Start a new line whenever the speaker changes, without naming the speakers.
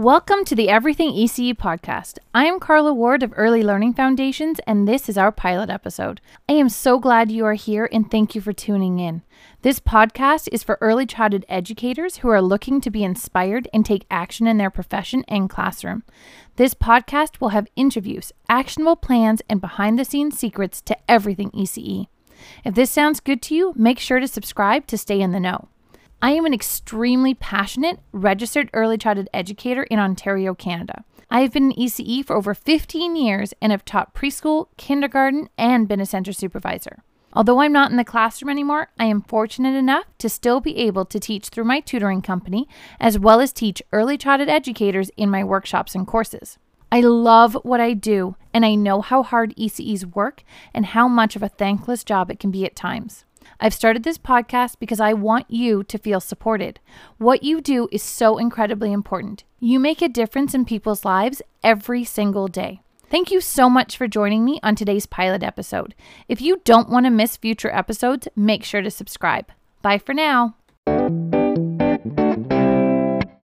Welcome to the Everything ECE podcast. I am Carla Ward of Early Learning Foundations, and this is our pilot episode. I am so glad you are here and thank you for tuning in. This podcast is for early childhood educators who are looking to be inspired and take action in their profession and classroom. This podcast will have interviews, actionable plans, and behind the scenes secrets to everything ECE. If this sounds good to you, make sure to subscribe to stay in the know. I am an extremely passionate, registered early childhood educator in Ontario, Canada. I have been an ECE for over 15 years and have taught preschool, kindergarten, and been a center supervisor. Although I'm not in the classroom anymore, I am fortunate enough to still be able to teach through my tutoring company, as well as teach early childhood educators in my workshops and courses. I love what I do, and I know how hard ECEs work and how much of a thankless job it can be at times. I've started this podcast because I want you to feel supported. What you do is so incredibly important. You make a difference in people's lives every single day. Thank you so much for joining me on today's pilot episode. If you don't want to miss future episodes, make sure to subscribe. Bye for now.